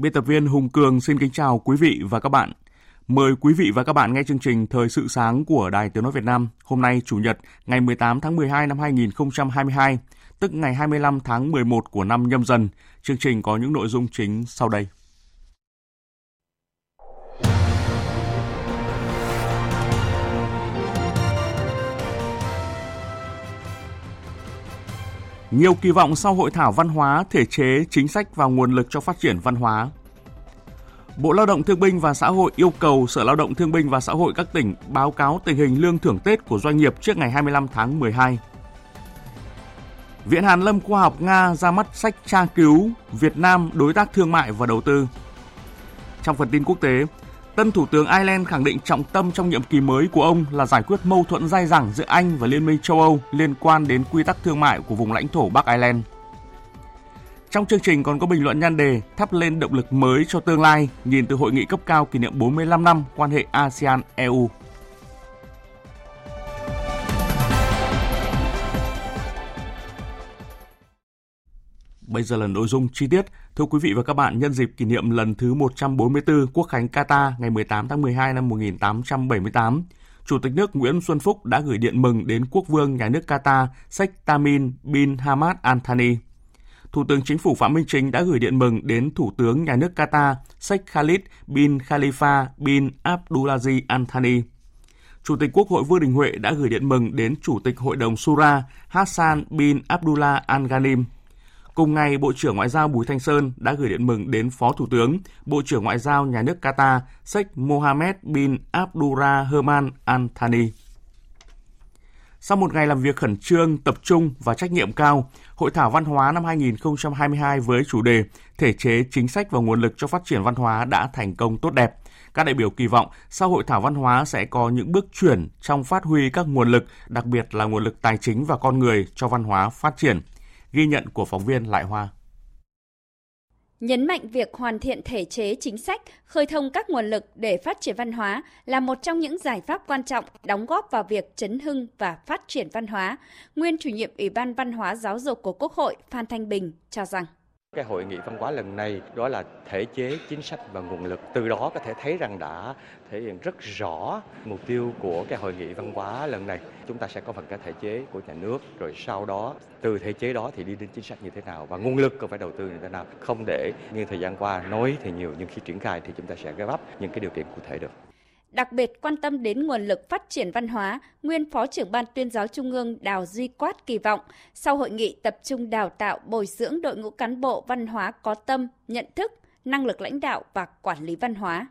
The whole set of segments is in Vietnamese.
Biên tập viên Hùng Cường xin kính chào quý vị và các bạn. Mời quý vị và các bạn nghe chương trình Thời sự sáng của Đài Tiếng Nói Việt Nam hôm nay Chủ nhật ngày 18 tháng 12 năm 2022, tức ngày 25 tháng 11 của năm nhâm dần. Chương trình có những nội dung chính sau đây. Nhiều kỳ vọng sau hội thảo văn hóa, thể chế, chính sách và nguồn lực cho phát triển văn hóa. Bộ Lao động Thương binh và Xã hội yêu cầu Sở Lao động Thương binh và Xã hội các tỉnh báo cáo tình hình lương thưởng Tết của doanh nghiệp trước ngày 25 tháng 12. Viện Hàn Lâm Khoa học Nga ra mắt sách tra cứu Việt Nam đối tác thương mại và đầu tư. Trong phần tin quốc tế, Tân Thủ tướng Ireland khẳng định trọng tâm trong nhiệm kỳ mới của ông là giải quyết mâu thuẫn dai dẳng giữa Anh và Liên minh châu Âu liên quan đến quy tắc thương mại của vùng lãnh thổ Bắc Ireland. Trong chương trình còn có bình luận nhan đề thắp lên động lực mới cho tương lai, nhìn từ hội nghị cấp cao kỷ niệm 45 năm quan hệ ASEAN-EU. Bây giờ là nội dung chi tiết. Thưa quý vị và các bạn, nhân dịp kỷ niệm lần thứ 144 Quốc khánh Qatar ngày 18 tháng 12 năm 1878, Chủ tịch nước Nguyễn Xuân Phúc đã gửi điện mừng đến Quốc vương nhà nước Qatar Sheikh Tamim bin Hamad Al Thani. Thủ tướng Chính phủ Phạm Minh Chính đã gửi điện mừng đến Thủ tướng nhà nước Qatar Sheikh Khalid bin Khalifa bin Abdulaziz Al Thani. Chủ tịch Quốc hội Vương Đình Huệ đã gửi điện mừng đến Chủ tịch Hội đồng Sura Hassan bin Abdullah Al Ghanim Cùng ngày, Bộ trưởng Ngoại giao Bùi Thanh Sơn đã gửi điện mừng đến Phó Thủ tướng, Bộ trưởng Ngoại giao nhà nước Qatar Sheikh Mohammed bin Abdurrahman Al Thani. Sau một ngày làm việc khẩn trương, tập trung và trách nhiệm cao, Hội thảo văn hóa năm 2022 với chủ đề Thể chế, chính sách và nguồn lực cho phát triển văn hóa đã thành công tốt đẹp. Các đại biểu kỳ vọng sau hội thảo văn hóa sẽ có những bước chuyển trong phát huy các nguồn lực, đặc biệt là nguồn lực tài chính và con người cho văn hóa phát triển. Ghi nhận của phóng viên Lại Hoa. Nhấn mạnh việc hoàn thiện thể chế chính sách, khơi thông các nguồn lực để phát triển văn hóa là một trong những giải pháp quan trọng đóng góp vào việc chấn hưng và phát triển văn hóa. Nguyên chủ nhiệm Ủy ban Văn hóa Giáo dục của Quốc hội Phan Thanh Bình cho rằng cái hội nghị văn hóa lần này đó là thể chế, chính sách và nguồn lực. Từ đó có thể thấy rằng đã thể hiện rất rõ mục tiêu của cái hội nghị văn hóa lần này. Chúng ta sẽ có phần cái thể chế của nhà nước, rồi sau đó từ thể chế đó thì đi đến chính sách như thế nào và nguồn lực cần phải đầu tư như thế nào. Không để như thời gian qua nói thì nhiều nhưng khi triển khai thì chúng ta sẽ gấp bắp những cái điều kiện cụ thể được. Đặc biệt quan tâm đến nguồn lực phát triển văn hóa, nguyên Phó trưởng Ban tuyên giáo Trung ương Đào Duy Quát kỳ vọng sau hội nghị tập trung đào tạo bồi dưỡng đội ngũ cán bộ văn hóa có tâm, nhận thức, năng lực lãnh đạo và quản lý văn hóa.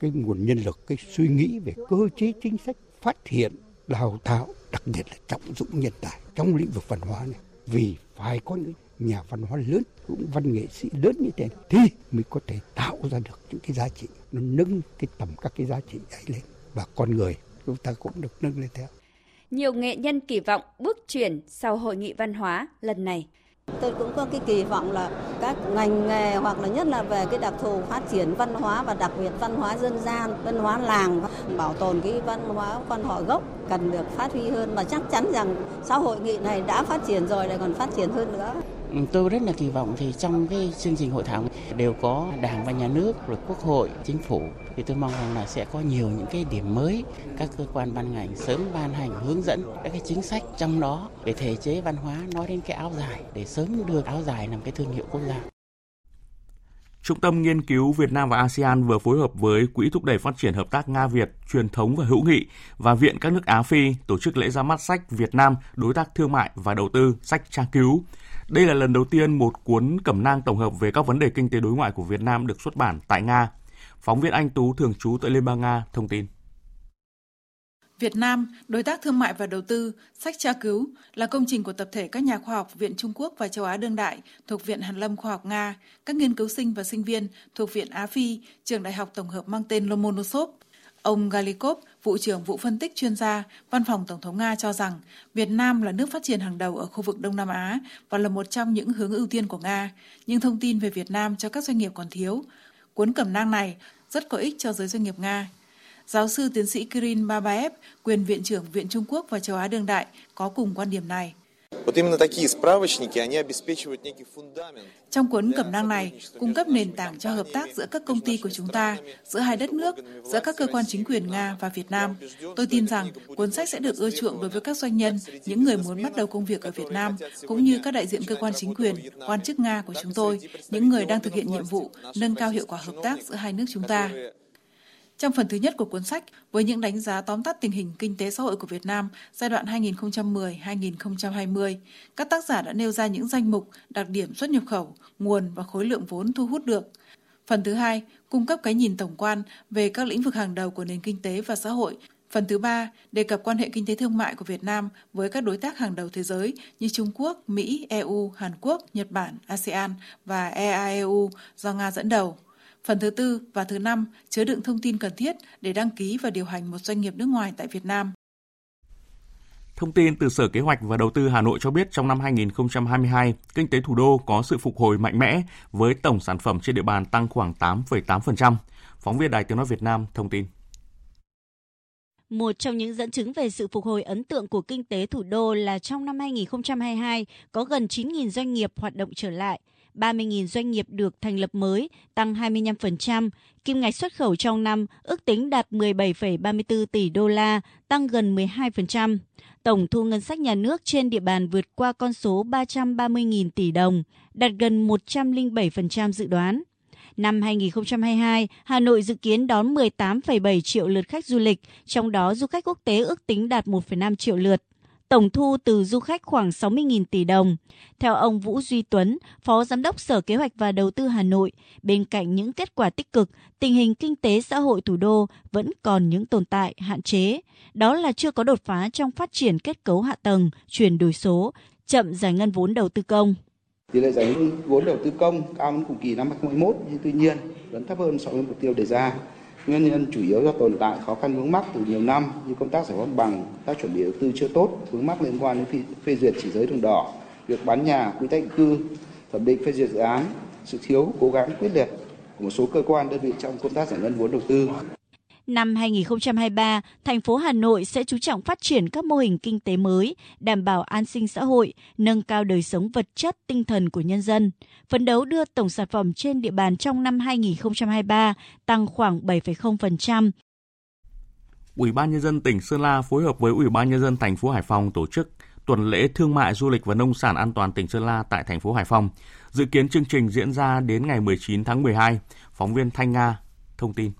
Cái nguồn nhân lực, cái suy nghĩ về cơ chế chính sách phát hiện, đào tạo, đặc biệt là trọng dụng nhân tài trong lĩnh vực văn hóa này. Vì phải có những nhà văn hóa lớn cũng văn nghệ sĩ lớn như thế thì mới có thể tạo ra được những cái giá trị nó nâng cái tầm các cái giá trị ấy lên và con người chúng ta cũng được nâng lên theo. Nhiều nghệ nhân kỳ vọng bước chuyển sau hội nghị văn hóa lần này. Tôi cũng có cái kỳ vọng là các ngành nghề hoặc là nhất là về cái đặc thù phát triển văn hóa và đặc biệt văn hóa dân gian, văn hóa làng, bảo tồn cái văn hóa quan họ gốc cần được phát huy hơn. Và chắc chắn rằng sau hội nghị này đã phát triển rồi lại còn phát triển hơn nữa. Ừ, tôi rất là kỳ vọng thì trong cái chương trình hội thảo đều có đảng và nhà nước rồi quốc hội chính phủ. Thì tôi mong rằng là sẽ có nhiều những cái điểm mới các cơ quan ban ngành sớm ban hành hướng dẫn các cái chính sách trong đó để thể chế văn hóa nói đến cái áo dài để sớm đưa áo dài làm cái thương hiệu quốc gia. Trung tâm Nghiên cứu Việt Nam và ASEAN vừa phối hợp với Quỹ thúc đẩy phát triển hợp tác Nga Việt, truyền thống và hữu nghị và Viện các nước Á Phi tổ chức lễ ra mắt sách Việt Nam đối tác thương mại và đầu tư sách tra cứu. Đây là lần đầu tiên một cuốn cẩm nang tổng hợp về các vấn đề kinh tế đối ngoại của Việt Nam được xuất bản tại Nga. Phóng viên Anh Tú thường trú tại Liên bang Nga thông tin. Việt Nam, đối tác thương mại và đầu tư, sách tra cứu là công trình của tập thể các nhà khoa học Viện Trung Quốc và Châu Á Đương Đại thuộc Viện Hàn Lâm Khoa học Nga, các nghiên cứu sinh và sinh viên thuộc Viện Á Phi, trường đại học tổng hợp mang tên Lomonosov. Ông Galikov, vụ trưởng vụ phân tích chuyên gia, văn phòng Tổng thống Nga cho rằng Việt Nam là nước phát triển hàng đầu ở khu vực Đông Nam Á và là một trong những hướng ưu tiên của Nga, nhưng thông tin về Việt Nam cho các doanh nghiệp còn thiếu. Cuốn cẩm nang này rất có ích cho giới doanh nghiệp Nga. Giáo sư tiến sĩ Kirin Babaev, quyền viện trưởng Viện Trung Quốc và Châu Á Đương Đại, có cùng quan điểm này. Trong cuốn cẩm nang này, cung cấp nền tảng cho hợp tác giữa các công ty của chúng ta, giữa hai đất nước, giữa các cơ quan chính quyền Nga và Việt Nam. Tôi tin rằng cuốn sách sẽ được ưa chuộng đối với các doanh nhân, những người muốn bắt đầu công việc ở Việt Nam, cũng như các đại diện cơ quan chính quyền, quan chức Nga của chúng tôi, những người đang thực hiện nhiệm vụ nâng cao hiệu quả hợp tác giữa hai nước chúng ta. Trong phần thứ nhất của cuốn sách, với những đánh giá tóm tắt tình hình kinh tế xã hội của Việt Nam giai đoạn 2010-2020, các tác giả đã nêu ra những danh mục, đặc điểm xuất nhập khẩu, nguồn và khối lượng vốn thu hút được. Phần thứ hai, cung cấp cái nhìn tổng quan về các lĩnh vực hàng đầu của nền kinh tế và xã hội. Phần thứ ba, đề cập quan hệ kinh tế thương mại của Việt Nam với các đối tác hàng đầu thế giới như Trung Quốc, Mỹ, EU, Hàn Quốc, Nhật Bản, ASEAN và EAEU do Nga dẫn đầu. Phần thứ tư và thứ năm chứa đựng thông tin cần thiết để đăng ký và điều hành một doanh nghiệp nước ngoài tại Việt Nam. Thông tin từ Sở Kế hoạch và Đầu tư Hà Nội cho biết trong năm 2022, kinh tế thủ đô có sự phục hồi mạnh mẽ với tổng sản phẩm trên địa bàn tăng khoảng 8,8%. Phóng viên Đài Tiếng Nói Việt Nam thông tin. Một trong những dẫn chứng về sự phục hồi ấn tượng của kinh tế thủ đô là trong năm 2022 có gần 9.000 doanh nghiệp hoạt động trở lại – 30.000 doanh nghiệp được thành lập mới, tăng 25%. Kim ngạch xuất khẩu trong năm ước tính đạt 17,34 tỷ đô la, tăng gần 12%. Tổng thu ngân sách nhà nước trên địa bàn vượt qua con số 330.000 tỷ đồng, đạt gần 107% dự đoán. Năm 2022, Hà Nội dự kiến đón 18,7 triệu lượt khách du lịch, trong đó du khách quốc tế ước tính đạt 1,5 triệu lượt tổng thu từ du khách khoảng 60.000 tỷ đồng. Theo ông Vũ Duy Tuấn, Phó Giám đốc Sở Kế hoạch và Đầu tư Hà Nội, bên cạnh những kết quả tích cực, tình hình kinh tế xã hội thủ đô vẫn còn những tồn tại, hạn chế. Đó là chưa có đột phá trong phát triển kết cấu hạ tầng, chuyển đổi số, chậm giải ngân vốn đầu tư công. Tỷ lệ giải ngân vốn đầu tư công cao hơn cùng kỳ năm 2021 nhưng tuy nhiên vẫn thấp hơn so với mục tiêu đề ra. Nguyên nhân chủ yếu do tồn tại khó khăn vướng mắc từ nhiều năm như công tác giải phóng bằng, tác chuẩn bị đầu tư chưa tốt, vướng mắc liên quan đến phê, phê duyệt chỉ giới đường đỏ, việc bán nhà, quy tách cư, thẩm định phê duyệt dự án, sự thiếu cố gắng quyết liệt của một số cơ quan đơn vị trong công tác giải ngân vốn đầu tư. Năm 2023, thành phố Hà Nội sẽ chú trọng phát triển các mô hình kinh tế mới, đảm bảo an sinh xã hội, nâng cao đời sống vật chất, tinh thần của nhân dân, phấn đấu đưa tổng sản phẩm trên địa bàn trong năm 2023 tăng khoảng 7,0%. Ủy ban nhân dân tỉnh Sơn La phối hợp với Ủy ban nhân dân thành phố Hải Phòng tổ chức tuần lễ thương mại du lịch và nông sản an toàn tỉnh Sơn La tại thành phố Hải Phòng. Dự kiến chương trình diễn ra đến ngày 19 tháng 12. Phóng viên Thanh Nga thông tin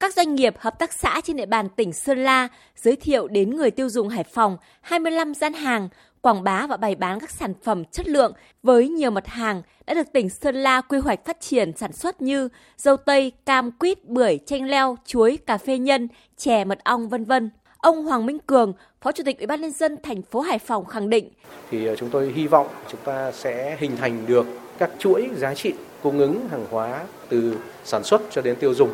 các doanh nghiệp, hợp tác xã trên địa bàn tỉnh Sơn La giới thiệu đến người tiêu dùng Hải Phòng 25 gian hàng, quảng bá và bày bán các sản phẩm chất lượng với nhiều mặt hàng đã được tỉnh Sơn La quy hoạch phát triển sản xuất như dâu tây, cam, quýt, bưởi, chanh leo, chuối, cà phê nhân, chè, mật ong, vân vân. Ông Hoàng Minh Cường, Phó Chủ tịch Ủy ban nhân dân thành phố Hải Phòng khẳng định: thì ờ, chúng tôi hy vọng chúng ta sẽ hình thành được các chuỗi giá trị cung ứng hàng hóa từ sản xuất cho đến tiêu dùng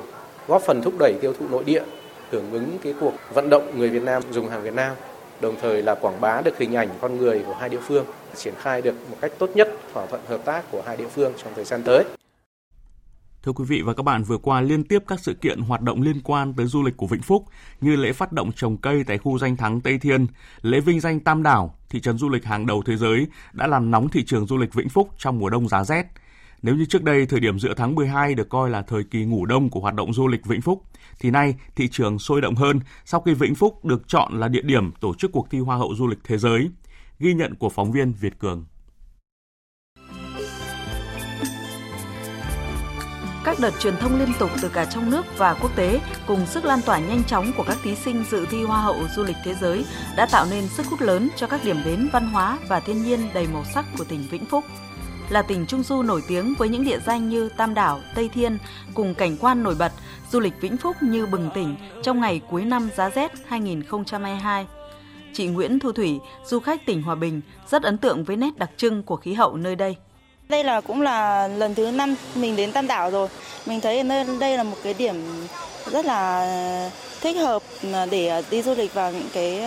góp phần thúc đẩy tiêu thụ nội địa, hưởng ứng cái cuộc vận động người Việt Nam dùng hàng Việt Nam, đồng thời là quảng bá được hình ảnh con người của hai địa phương, triển khai được một cách tốt nhất thỏa thuận hợp tác của hai địa phương trong thời gian tới. Thưa quý vị và các bạn, vừa qua liên tiếp các sự kiện hoạt động liên quan tới du lịch của Vĩnh Phúc như lễ phát động trồng cây tại khu danh thắng Tây Thiên, lễ vinh danh Tam Đảo, thị trấn du lịch hàng đầu thế giới đã làm nóng thị trường du lịch Vĩnh Phúc trong mùa đông giá rét. Nếu như trước đây thời điểm giữa tháng 12 được coi là thời kỳ ngủ đông của hoạt động du lịch Vĩnh Phúc, thì nay thị trường sôi động hơn sau khi Vĩnh Phúc được chọn là địa điểm tổ chức cuộc thi Hoa hậu du lịch thế giới. Ghi nhận của phóng viên Việt Cường. các đợt truyền thông liên tục từ cả trong nước và quốc tế cùng sức lan tỏa nhanh chóng của các thí sinh dự thi Hoa hậu du lịch thế giới đã tạo nên sức hút lớn cho các điểm đến văn hóa và thiên nhiên đầy màu sắc của tỉnh Vĩnh Phúc. Là tỉnh Trung Du nổi tiếng với những địa danh như Tam Đảo, Tây Thiên cùng cảnh quan nổi bật, du lịch Vĩnh Phúc như bừng tỉnh trong ngày cuối năm giá rét 2022. Chị Nguyễn Thu Thủy, du khách tỉnh Hòa Bình, rất ấn tượng với nét đặc trưng của khí hậu nơi đây. Đây là cũng là lần thứ năm mình đến Tam Đảo rồi. Mình thấy nơi đây là một cái điểm rất là thích hợp để đi du lịch vào những cái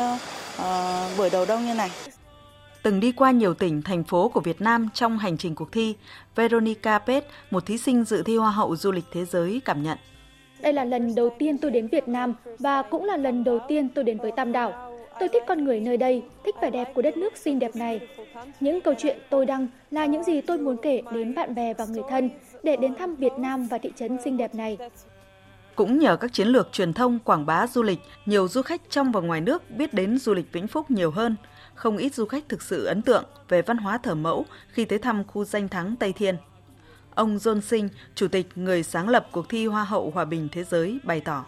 uh, buổi đầu đông như này. Từng đi qua nhiều tỉnh, thành phố của Việt Nam trong hành trình cuộc thi, Veronica Pet, một thí sinh dự thi Hoa hậu du lịch thế giới cảm nhận. Đây là lần đầu tiên tôi đến Việt Nam và cũng là lần đầu tiên tôi đến với Tam Đảo. Tôi thích con người nơi đây, thích vẻ đẹp của đất nước xinh đẹp này. Những câu chuyện tôi đăng là những gì tôi muốn kể đến bạn bè và người thân để đến thăm Việt Nam và thị trấn xinh đẹp này. Cũng nhờ các chiến lược truyền thông quảng bá du lịch, nhiều du khách trong và ngoài nước biết đến du lịch Vĩnh Phúc nhiều hơn. Không ít du khách thực sự ấn tượng về văn hóa thờ mẫu khi tới thăm khu danh thắng Tây Thiên. Ông John Sinh, chủ tịch người sáng lập cuộc thi Hoa hậu Hòa bình Thế giới bày tỏ.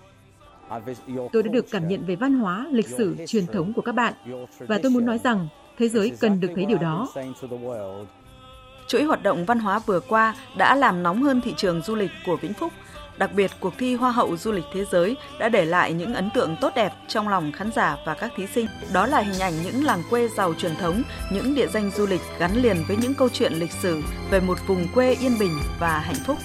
Tôi đã được cảm nhận về văn hóa, lịch sử, truyền thống của các bạn và tôi muốn nói rằng thế giới cần được thấy điều đó. Chuỗi hoạt động văn hóa vừa qua đã làm nóng hơn thị trường du lịch của Vĩnh Phúc. Đặc biệt, cuộc thi Hoa hậu du lịch thế giới đã để lại những ấn tượng tốt đẹp trong lòng khán giả và các thí sinh. Đó là hình ảnh những làng quê giàu truyền thống, những địa danh du lịch gắn liền với những câu chuyện lịch sử về một vùng quê yên bình và hạnh phúc.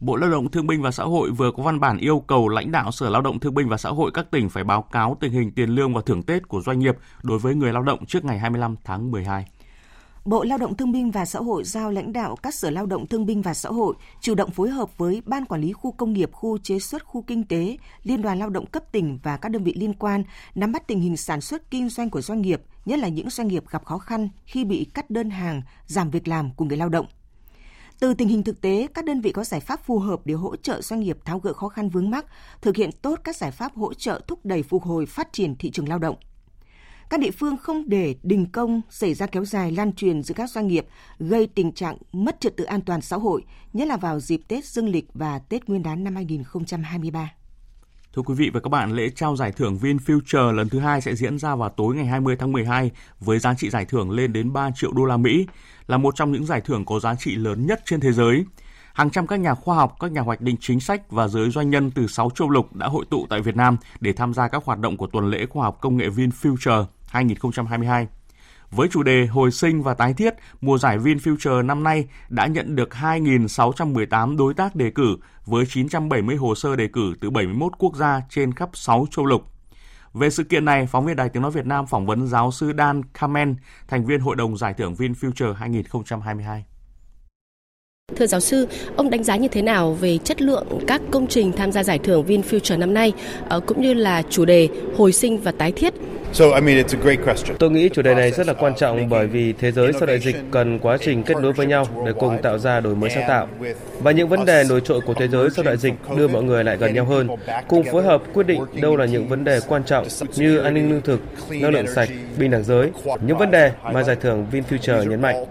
Bộ Lao động Thương binh và Xã hội vừa có văn bản yêu cầu lãnh đạo Sở Lao động Thương binh và Xã hội các tỉnh phải báo cáo tình hình tiền lương và thưởng Tết của doanh nghiệp đối với người lao động trước ngày 25 tháng 12. Bộ Lao động Thương binh và Xã hội giao lãnh đạo các Sở Lao động Thương binh và Xã hội chủ động phối hợp với Ban Quản lý Khu Công nghiệp, Khu Chế xuất, Khu Kinh tế, Liên đoàn Lao động cấp tỉnh và các đơn vị liên quan nắm bắt tình hình sản xuất kinh doanh của doanh nghiệp, nhất là những doanh nghiệp gặp khó khăn khi bị cắt đơn hàng, giảm việc làm của người lao động. Từ tình hình thực tế, các đơn vị có giải pháp phù hợp để hỗ trợ doanh nghiệp tháo gỡ khó khăn vướng mắc, thực hiện tốt các giải pháp hỗ trợ thúc đẩy phục hồi phát triển thị trường lao động. Các địa phương không để đình công xảy ra kéo dài lan truyền giữa các doanh nghiệp, gây tình trạng mất trật tự an toàn xã hội, nhất là vào dịp Tết Dương lịch và Tết Nguyên đán năm 2023. Thưa quý vị và các bạn, lễ trao giải thưởng VinFuture lần thứ hai sẽ diễn ra vào tối ngày 20 tháng 12 với giá trị giải thưởng lên đến 3 triệu đô la Mỹ, là một trong những giải thưởng có giá trị lớn nhất trên thế giới. Hàng trăm các nhà khoa học, các nhà hoạch định chính sách và giới doanh nhân từ 6 châu lục đã hội tụ tại Việt Nam để tham gia các hoạt động của tuần lễ khoa học công nghệ VinFuture 2022. Với chủ đề Hồi sinh và tái thiết, mùa giải VinFuture năm nay đã nhận được 2.618 đối tác đề cử với 970 hồ sơ đề cử từ 71 quốc gia trên khắp 6 châu lục. Về sự kiện này, phóng viên Đài Tiếng Nói Việt Nam phỏng vấn giáo sư Dan Kamen, thành viên Hội đồng Giải thưởng VinFuture 2022. Thưa giáo sư, ông đánh giá như thế nào về chất lượng các công trình tham gia giải thưởng VinFuture năm nay, ờ, cũng như là chủ đề hồi sinh và tái thiết Tôi nghĩ chủ đề này rất là quan trọng bởi vì thế giới sau đại dịch cần quá trình kết nối với nhau để cùng tạo ra đổi mới sáng tạo. Và những vấn đề nổi trội của thế giới sau đại dịch đưa mọi người lại gần nhau hơn, cùng phối hợp quyết định đâu là những vấn đề quan trọng như an ninh lương thực, năng lượng sạch, bình đẳng giới, những vấn đề mà giải thưởng VinFuture nhấn mạnh.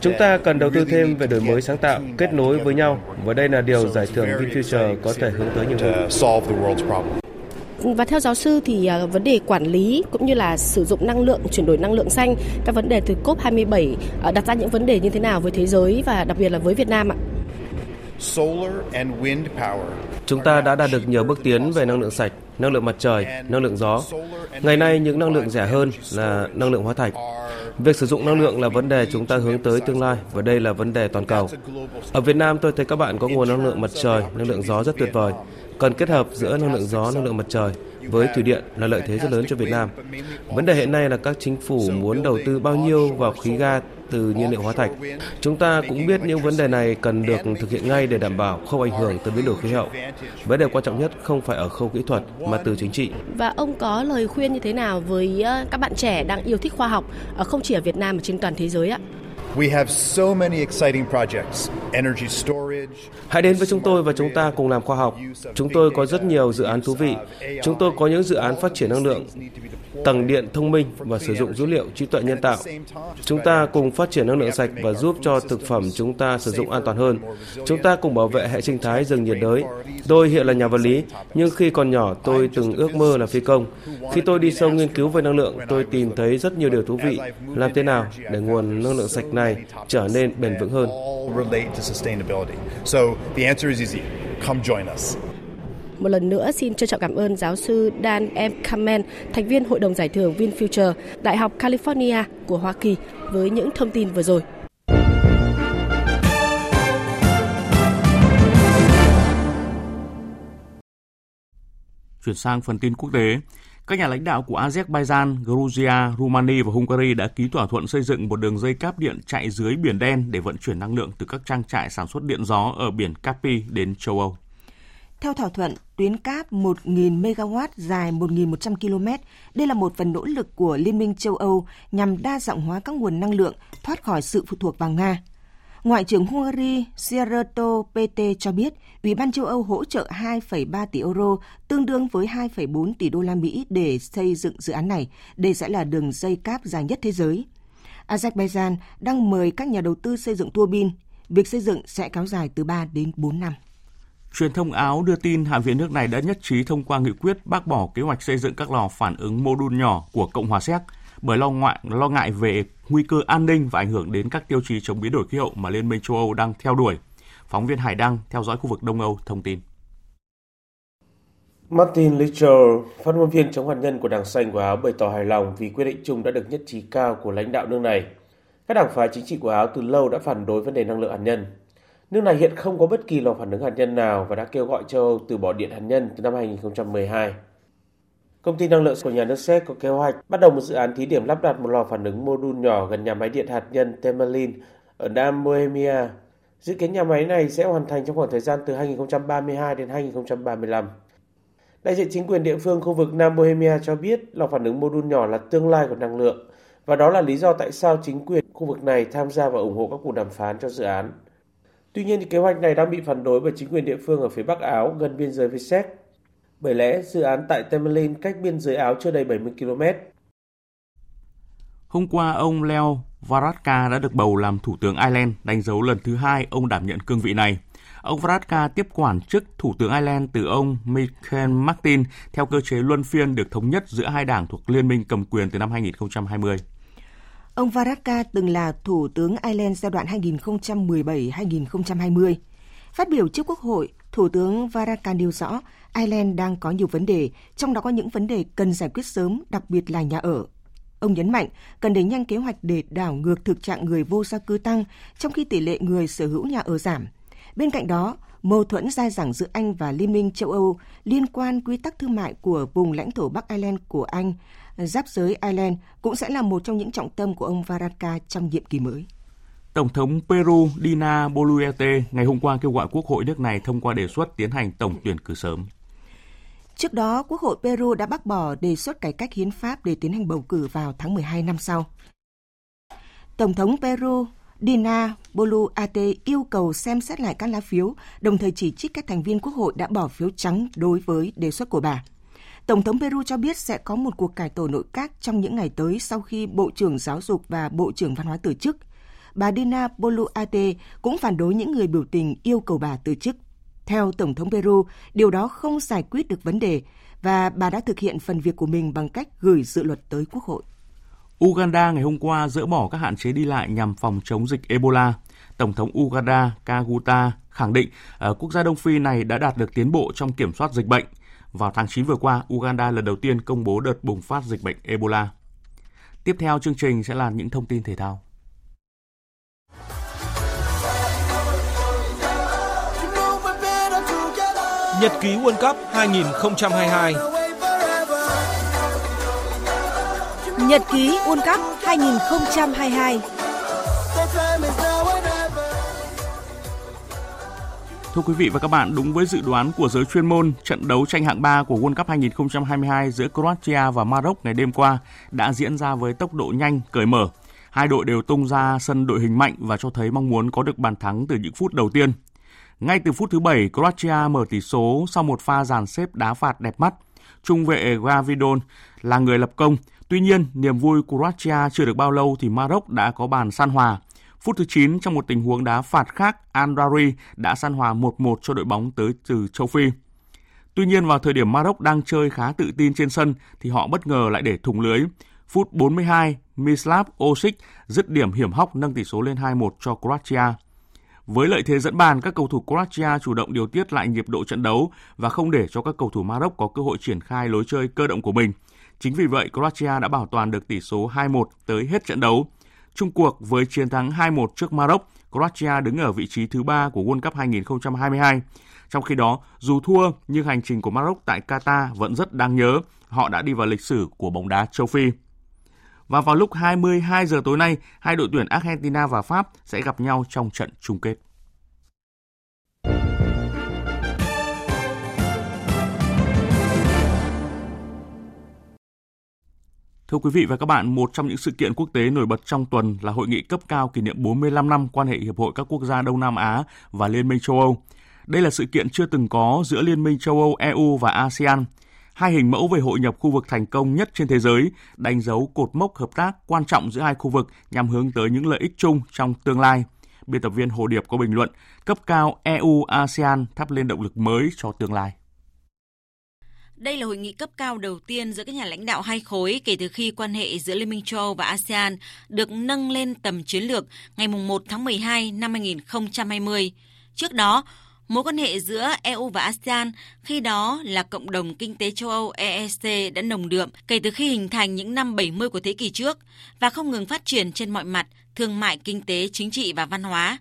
Chúng ta cần đầu tư thêm về đổi mới sáng tạo, kết nối với nhau và đây là điều giải thưởng VinFuture có thể hướng tới nhiều hơn. Và theo giáo sư thì uh, vấn đề quản lý cũng như là sử dụng năng lượng, chuyển đổi năng lượng xanh, các vấn đề từ COP27 uh, đặt ra những vấn đề như thế nào với thế giới và đặc biệt là với Việt Nam ạ? Chúng ta đã đạt được nhiều bước tiến về năng lượng sạch, năng lượng mặt trời, năng lượng gió. Ngày nay những năng lượng rẻ hơn là năng lượng hóa thạch. Việc sử dụng năng lượng là vấn đề chúng ta hướng tới tương lai và đây là vấn đề toàn cầu. Ở Việt Nam tôi thấy các bạn có nguồn năng lượng mặt trời, năng lượng gió rất tuyệt vời. Cần kết hợp giữa năng lượng gió, năng lượng mặt trời với thủy điện là lợi thế rất lớn cho Việt Nam. Vấn đề hiện nay là các chính phủ muốn đầu tư bao nhiêu vào khí ga từ nhiên liệu hóa thạch. Chúng ta cũng biết những vấn đề này cần được thực hiện ngay để đảm bảo không ảnh hưởng tới biến đổi khí hậu. Vấn đề quan trọng nhất không phải ở khâu kỹ thuật mà từ chính trị. Và ông có lời khuyên như thế nào với ờ, các bạn trẻ đang yêu thích khoa học ờ, không chỉ ở Việt Nam mà trên toàn thế giới ạ? Hãy đến với chúng tôi và chúng ta cùng làm khoa học. Chúng tôi có rất nhiều dự án thú vị. Chúng tôi có những dự án phát triển năng lượng, tầng điện thông minh và sử dụng dữ liệu trí tuệ nhân tạo. Chúng ta cùng phát triển năng lượng sạch và giúp cho thực phẩm chúng ta sử dụng an toàn hơn. Chúng ta cùng bảo vệ hệ sinh thái rừng nhiệt đới. Tôi hiện là nhà vật lý, nhưng khi còn nhỏ tôi từng ước mơ là phi công. Khi tôi đi sâu nghiên cứu về năng lượng, tôi tìm thấy rất nhiều điều thú vị. Làm thế nào để nguồn năng lượng sạch này trở nên bền vững hơn? Một lần nữa xin trân trọng cảm ơn giáo sư Dan M. Kamen, thành viên Hội đồng Giải thưởng VinFuture, Đại học California của Hoa Kỳ với những thông tin vừa rồi. Chuyển sang phần tin quốc tế, các nhà lãnh đạo của Azerbaijan, Georgia, Romania và Hungary đã ký thỏa thuận xây dựng một đường dây cáp điện chạy dưới Biển Đen để vận chuyển năng lượng từ các trang trại sản xuất điện gió ở biển Capi đến châu Âu. Theo thỏa thuận, tuyến cáp 1.000 MW dài 1.100 km, đây là một phần nỗ lực của Liên minh châu Âu nhằm đa dạng hóa các nguồn năng lượng thoát khỏi sự phụ thuộc vào Nga. Ngoại trưởng Hungary Sierto PT cho biết, Ủy ban châu Âu hỗ trợ 2,3 tỷ euro, tương đương với 2,4 tỷ đô la Mỹ để xây dựng dự án này. Đây sẽ là đường dây cáp dài nhất thế giới. Azerbaijan đang mời các nhà đầu tư xây dựng tua bin. Việc xây dựng sẽ kéo dài từ 3 đến 4 năm. Truyền thông Áo đưa tin Hạ viện nước này đã nhất trí thông qua nghị quyết bác bỏ kế hoạch xây dựng các lò phản ứng mô đun nhỏ của Cộng hòa Séc bởi lo ngại, lo ngại về nguy cơ an ninh và ảnh hưởng đến các tiêu chí chống biến đổi khí hậu mà Liên minh châu Âu đang theo đuổi. Phóng viên Hải Đăng theo dõi khu vực Đông Âu thông tin. Martin Littrell, phát ngôn viên chống hạt nhân của Đảng Xanh của Áo bày tỏ hài lòng vì quyết định chung đã được nhất trí cao của lãnh đạo nước này. Các đảng phái chính trị của Áo từ lâu đã phản đối vấn đề năng lượng hạt nhân. Nước này hiện không có bất kỳ lò phản ứng hạt nhân nào và đã kêu gọi châu Âu từ bỏ điện hạt nhân từ năm 2012. Công ty năng lượng của nhà nước Séc có kế hoạch bắt đầu một dự án thí điểm lắp đặt một lò phản ứng mô đun nhỏ gần nhà máy điện hạt nhân Temelin ở Nam Bohemia. Dự kiến nhà máy này sẽ hoàn thành trong khoảng thời gian từ 2032 đến 2035. Đại diện chính quyền địa phương khu vực Nam Bohemia cho biết lò phản ứng mô đun nhỏ là tương lai của năng lượng và đó là lý do tại sao chính quyền khu vực này tham gia và ủng hộ các cuộc đàm phán cho dự án. Tuy nhiên, thì kế hoạch này đang bị phản đối bởi chính quyền địa phương ở phía Bắc Áo gần biên giới với Séc bởi lẽ dự án tại Temelin cách biên giới Áo chưa đầy 70 km. Hôm qua, ông Leo Varadkar đã được bầu làm Thủ tướng Ireland, đánh dấu lần thứ hai ông đảm nhận cương vị này. Ông Varadkar tiếp quản chức Thủ tướng Ireland từ ông Michael Martin theo cơ chế luân phiên được thống nhất giữa hai đảng thuộc Liên minh cầm quyền từ năm 2020. Ông Varadkar từng là Thủ tướng Ireland giai đoạn 2017-2020. Phát biểu trước Quốc hội, Thủ tướng Varadkar nêu rõ Ireland đang có nhiều vấn đề, trong đó có những vấn đề cần giải quyết sớm, đặc biệt là nhà ở. Ông nhấn mạnh cần đẩy nhanh kế hoạch để đảo ngược thực trạng người vô gia cư tăng, trong khi tỷ lệ người sở hữu nhà ở giảm. Bên cạnh đó, mâu thuẫn dai dẳng giữa Anh và Liên minh châu Âu liên quan quy tắc thương mại của vùng lãnh thổ Bắc Ireland của Anh, giáp giới Ireland cũng sẽ là một trong những trọng tâm của ông Varadkar trong nhiệm kỳ mới. Tổng thống Peru Dina Boluarte ngày hôm qua kêu gọi Quốc hội nước này thông qua đề xuất tiến hành tổng tuyển cử sớm. Trước đó, Quốc hội Peru đã bác bỏ đề xuất cải cách hiến pháp để tiến hành bầu cử vào tháng 12 năm sau. Tổng thống Peru Dina Boluarte yêu cầu xem xét lại các lá phiếu, đồng thời chỉ trích các thành viên Quốc hội đã bỏ phiếu trắng đối với đề xuất của bà. Tổng thống Peru cho biết sẽ có một cuộc cải tổ nội các trong những ngày tới sau khi Bộ trưởng Giáo dục và Bộ trưởng Văn hóa từ chức. Bà Dina Boluarte cũng phản đối những người biểu tình yêu cầu bà từ chức. Theo Tổng thống Peru, điều đó không giải quyết được vấn đề và bà đã thực hiện phần việc của mình bằng cách gửi dự luật tới Quốc hội. Uganda ngày hôm qua dỡ bỏ các hạn chế đi lại nhằm phòng chống dịch Ebola. Tổng thống Uganda Kaguta khẳng định ở quốc gia Đông Phi này đã đạt được tiến bộ trong kiểm soát dịch bệnh. Vào tháng 9 vừa qua, Uganda lần đầu tiên công bố đợt bùng phát dịch bệnh Ebola. Tiếp theo chương trình sẽ là những thông tin thể thao. Nhật ký World Cup 2022 Nhật ký World Cup 2022 Thưa quý vị và các bạn, đúng với dự đoán của giới chuyên môn, trận đấu tranh hạng 3 của World Cup 2022 giữa Croatia và Maroc ngày đêm qua đã diễn ra với tốc độ nhanh, cởi mở. Hai đội đều tung ra sân đội hình mạnh và cho thấy mong muốn có được bàn thắng từ những phút đầu tiên. Ngay từ phút thứ 7, Croatia mở tỷ số sau một pha dàn xếp đá phạt đẹp mắt. Trung vệ Gavidon là người lập công. Tuy nhiên, niềm vui của Croatia chưa được bao lâu thì Maroc đã có bàn san hòa. Phút thứ 9 trong một tình huống đá phạt khác, Andrari đã san hòa 1-1 cho đội bóng tới từ châu Phi. Tuy nhiên vào thời điểm Maroc đang chơi khá tự tin trên sân thì họ bất ngờ lại để thủng lưới. Phút 42, Mislav Osic dứt điểm hiểm hóc nâng tỷ số lên 2-1 cho Croatia. Với lợi thế dẫn bàn, các cầu thủ Croatia chủ động điều tiết lại nhịp độ trận đấu và không để cho các cầu thủ Maroc có cơ hội triển khai lối chơi cơ động của mình. Chính vì vậy, Croatia đã bảo toàn được tỷ số 2-1 tới hết trận đấu. Trung cuộc với chiến thắng 2-1 trước Maroc, Croatia đứng ở vị trí thứ ba của World Cup 2022. Trong khi đó, dù thua nhưng hành trình của Maroc tại Qatar vẫn rất đáng nhớ. Họ đã đi vào lịch sử của bóng đá châu Phi. Và vào lúc 22 giờ tối nay, hai đội tuyển Argentina và Pháp sẽ gặp nhau trong trận chung kết. Thưa quý vị và các bạn, một trong những sự kiện quốc tế nổi bật trong tuần là hội nghị cấp cao kỷ niệm 45 năm quan hệ Hiệp hội các quốc gia Đông Nam Á và Liên minh châu Âu. Đây là sự kiện chưa từng có giữa Liên minh châu Âu, EU và ASEAN. Hai hình mẫu về hội nhập khu vực thành công nhất trên thế giới, đánh dấu cột mốc hợp tác quan trọng giữa hai khu vực nhằm hướng tới những lợi ích chung trong tương lai. Biên tập viên Hồ Điệp có bình luận, cấp cao EU-ASEAN thắp lên động lực mới cho tương lai. Đây là hội nghị cấp cao đầu tiên giữa các nhà lãnh đạo hai khối kể từ khi quan hệ giữa Liên minh châu Âu và ASEAN được nâng lên tầm chiến lược ngày 1 tháng 12 năm 2020. Trước đó, mối quan hệ giữa EU và ASEAN khi đó là Cộng đồng Kinh tế châu Âu EEC đã nồng đượm kể từ khi hình thành những năm 70 của thế kỷ trước và không ngừng phát triển trên mọi mặt thương mại, kinh tế, chính trị và văn hóa.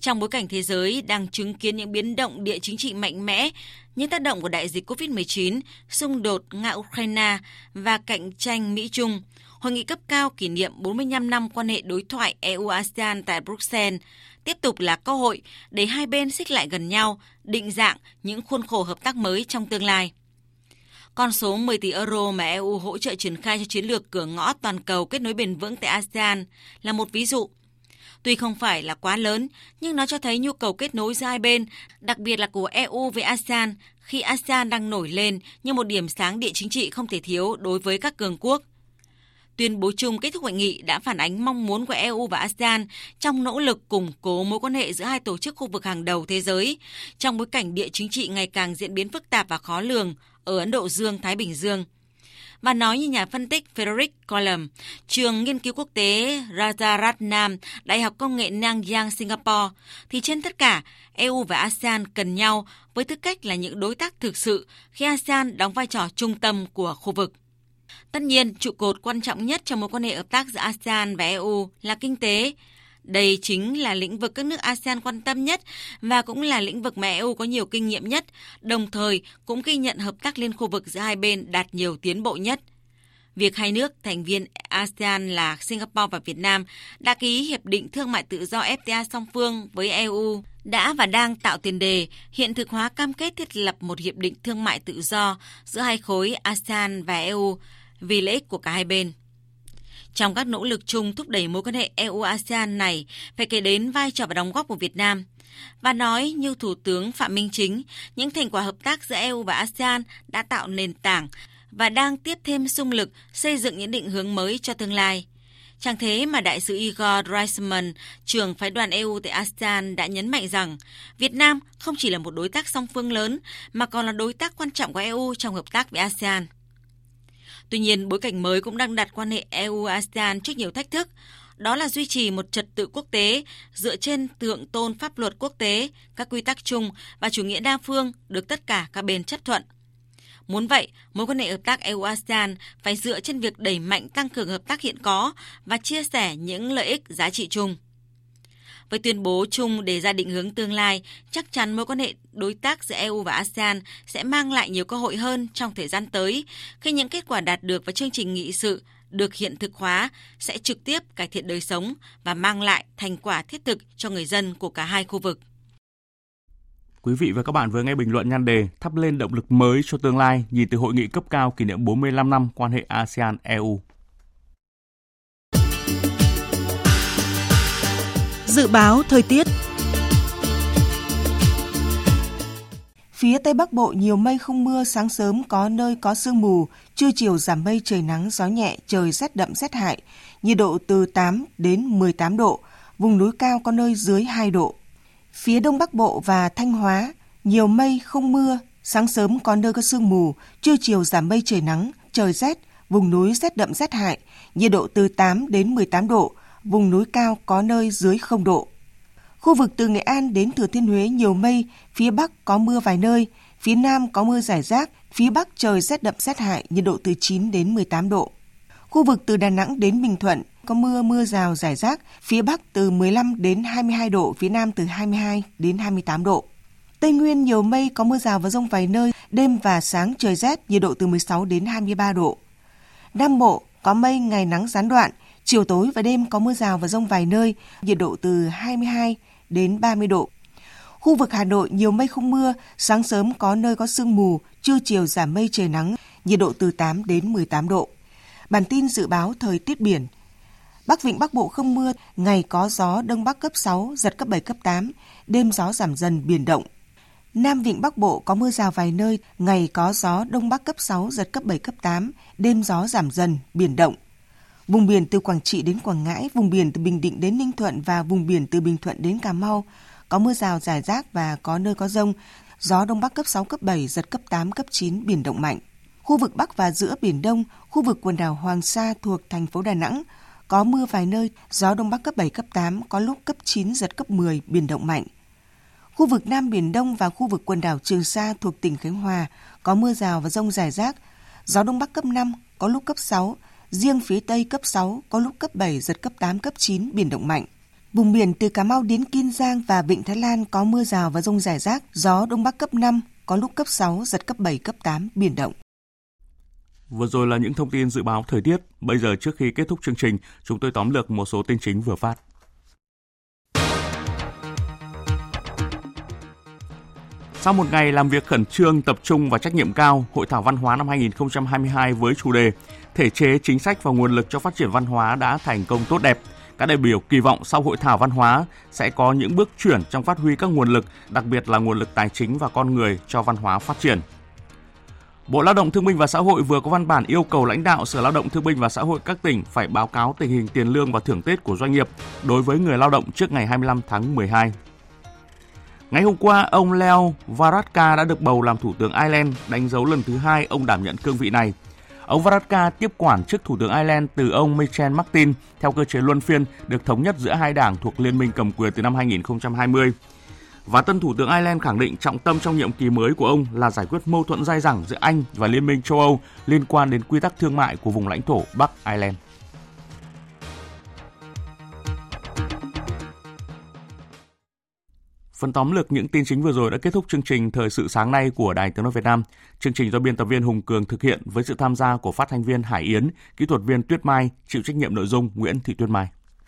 Trong bối cảnh thế giới đang chứng kiến những biến động địa chính trị mạnh mẽ như tác động của đại dịch COVID-19, xung đột Nga-Ukraine và cạnh tranh Mỹ-Trung, Hội nghị cấp cao kỷ niệm 45 năm quan hệ đối thoại EU-ASEAN tại Bruxelles tiếp tục là cơ hội để hai bên xích lại gần nhau, định dạng những khuôn khổ hợp tác mới trong tương lai. Con số 10 tỷ euro mà EU hỗ trợ triển khai cho chiến lược cửa ngõ toàn cầu kết nối bền vững tại ASEAN là một ví dụ. Tuy không phải là quá lớn, nhưng nó cho thấy nhu cầu kết nối giữa hai bên, đặc biệt là của EU với ASEAN, khi ASEAN đang nổi lên như một điểm sáng địa chính trị không thể thiếu đối với các cường quốc. Tuyên bố chung kết thúc hội nghị đã phản ánh mong muốn của EU và ASEAN trong nỗ lực củng cố mối quan hệ giữa hai tổ chức khu vực hàng đầu thế giới trong bối cảnh địa chính trị ngày càng diễn biến phức tạp và khó lường ở Ấn Độ Dương-Thái Bình Dương. Và nói như nhà phân tích Frederick Colum, trường nghiên cứu quốc tế Rajaratnam, Đại học Công nghệ Nanyang, Singapore, thì trên tất cả, EU và ASEAN cần nhau với tư cách là những đối tác thực sự khi ASEAN đóng vai trò trung tâm của khu vực. Tất nhiên, trụ cột quan trọng nhất trong mối quan hệ hợp tác giữa ASEAN và EU là kinh tế. Đây chính là lĩnh vực các nước ASEAN quan tâm nhất và cũng là lĩnh vực mà EU có nhiều kinh nghiệm nhất, đồng thời cũng ghi nhận hợp tác liên khu vực giữa hai bên đạt nhiều tiến bộ nhất. Việc hai nước thành viên ASEAN là Singapore và Việt Nam đã ký hiệp định thương mại tự do FTA song phương với EU đã và đang tạo tiền đề hiện thực hóa cam kết thiết lập một hiệp định thương mại tự do giữa hai khối ASEAN và EU vì lợi ích của cả hai bên. Trong các nỗ lực chung thúc đẩy mối quan hệ EU-ASEAN này, phải kể đến vai trò và đóng góp của Việt Nam. Và nói như Thủ tướng Phạm Minh Chính, những thành quả hợp tác giữa EU và ASEAN đã tạo nền tảng và đang tiếp thêm sung lực xây dựng những định hướng mới cho tương lai. Chẳng thế mà Đại sứ Igor Reisman, trưởng phái đoàn EU tại ASEAN đã nhấn mạnh rằng Việt Nam không chỉ là một đối tác song phương lớn mà còn là đối tác quan trọng của EU trong hợp tác với ASEAN. Tuy nhiên, bối cảnh mới cũng đang đặt quan hệ EU-ASEAN trước nhiều thách thức. Đó là duy trì một trật tự quốc tế dựa trên thượng tôn pháp luật quốc tế, các quy tắc chung và chủ nghĩa đa phương được tất cả các bên chấp thuận. Muốn vậy, mối quan hệ hợp tác EU-ASEAN phải dựa trên việc đẩy mạnh tăng cường hợp tác hiện có và chia sẻ những lợi ích giá trị chung. Với tuyên bố chung đề ra định hướng tương lai, chắc chắn mối quan hệ đối tác giữa EU và ASEAN sẽ mang lại nhiều cơ hội hơn trong thời gian tới khi những kết quả đạt được và chương trình nghị sự được hiện thực hóa sẽ trực tiếp cải thiện đời sống và mang lại thành quả thiết thực cho người dân của cả hai khu vực. Quý vị và các bạn vừa nghe bình luận nhan đề thắp lên động lực mới cho tương lai nhìn từ hội nghị cấp cao kỷ niệm 45 năm quan hệ ASEAN-EU. Dự báo thời tiết. Phía Tây Bắc Bộ nhiều mây không mưa, sáng sớm có nơi có sương mù, trưa chiều giảm mây trời nắng, gió nhẹ, trời rét đậm rét hại, nhiệt độ từ 8 đến 18 độ, vùng núi cao có nơi dưới 2 độ. Phía Đông Bắc Bộ và Thanh Hóa, nhiều mây không mưa, sáng sớm có nơi có sương mù, trưa chiều giảm mây trời nắng, trời rét, vùng núi rét đậm rét hại, nhiệt độ từ 8 đến 18 độ, vùng núi cao có nơi dưới 0 độ. Khu vực từ Nghệ An đến Thừa Thiên Huế nhiều mây, phía Bắc có mưa vài nơi, phía Nam có mưa rải rác, phía Bắc trời rét đậm rét hại, nhiệt độ từ 9 đến 18 độ. Khu vực từ Đà Nẵng đến Bình Thuận có mưa mưa rào rải rác, phía Bắc từ 15 đến 22 độ, phía Nam từ 22 đến 28 độ. Tây Nguyên nhiều mây có mưa rào và rông vài nơi, đêm và sáng trời rét, nhiệt độ từ 16 đến 23 độ. Nam Bộ có mây ngày nắng gián đoạn, chiều tối và đêm có mưa rào và rông vài nơi, nhiệt độ từ 22 đến 30 độ. Khu vực Hà Nội nhiều mây không mưa, sáng sớm có nơi có sương mù, trưa chiều giảm mây trời nắng, nhiệt độ từ 8 đến 18 độ. Bản tin dự báo thời tiết biển. Bắc Vịnh Bắc Bộ không mưa, ngày có gió Đông Bắc cấp 6, giật cấp 7, cấp 8, đêm gió giảm dần biển động. Nam Vịnh Bắc Bộ có mưa rào vài nơi, ngày có gió Đông Bắc cấp 6, giật cấp 7, cấp 8, đêm gió giảm dần, biển động. Vùng biển từ Quảng Trị đến Quảng Ngãi, vùng biển từ Bình Định đến Ninh Thuận và vùng biển từ Bình Thuận đến Cà Mau có mưa rào rải rác và có nơi có rông, gió Đông Bắc cấp 6, cấp 7, giật cấp 8, cấp 9, biển động mạnh. Khu vực Bắc và giữa Biển Đông, khu vực quần đảo Hoàng Sa thuộc thành phố Đà Nẵng, có mưa vài nơi, gió Đông Bắc cấp 7, cấp 8, có lúc cấp 9, giật cấp 10, biển động mạnh. Khu vực Nam Biển Đông và khu vực quần đảo Trường Sa thuộc tỉnh Khánh Hòa có mưa rào và rông rải rác, gió Đông Bắc cấp 5, có lúc cấp 6, riêng phía Tây cấp 6, có lúc cấp 7, giật cấp 8, cấp 9, biển động mạnh. Vùng biển từ Cà Mau đến Kiên Giang và Vịnh Thái Lan có mưa rào và rông rải rác, gió Đông Bắc cấp 5, có lúc cấp 6, giật cấp 7, cấp 8, biển động. Vừa rồi là những thông tin dự báo thời tiết. Bây giờ trước khi kết thúc chương trình, chúng tôi tóm lược một số tin chính vừa phát. Sau một ngày làm việc khẩn trương, tập trung và trách nhiệm cao, Hội thảo văn hóa năm 2022 với chủ đề Thể chế, chính sách và nguồn lực cho phát triển văn hóa đã thành công tốt đẹp. Các đại biểu kỳ vọng sau hội thảo văn hóa sẽ có những bước chuyển trong phát huy các nguồn lực, đặc biệt là nguồn lực tài chính và con người cho văn hóa phát triển. Bộ Lao động Thương binh và Xã hội vừa có văn bản yêu cầu lãnh đạo Sở Lao động Thương binh và Xã hội các tỉnh phải báo cáo tình hình tiền lương và thưởng Tết của doanh nghiệp đối với người lao động trước ngày 25 tháng 12. Ngày hôm qua, ông Leo Varadkar đã được bầu làm Thủ tướng Ireland, đánh dấu lần thứ hai ông đảm nhận cương vị này. Ông Varadkar tiếp quản chức Thủ tướng Ireland từ ông Michel Martin, theo cơ chế luân phiên được thống nhất giữa hai đảng thuộc Liên minh cầm quyền từ năm 2020. Và tân Thủ tướng Ireland khẳng định trọng tâm trong nhiệm kỳ mới của ông là giải quyết mâu thuẫn dai dẳng giữa Anh và Liên minh châu Âu liên quan đến quy tắc thương mại của vùng lãnh thổ Bắc Ireland. Phần tóm lược những tin chính vừa rồi đã kết thúc chương trình Thời sự sáng nay của Đài Tiếng Nói Việt Nam. Chương trình do biên tập viên Hùng Cường thực hiện với sự tham gia của phát thanh viên Hải Yến, kỹ thuật viên Tuyết Mai, chịu trách nhiệm nội dung Nguyễn Thị Tuyết Mai.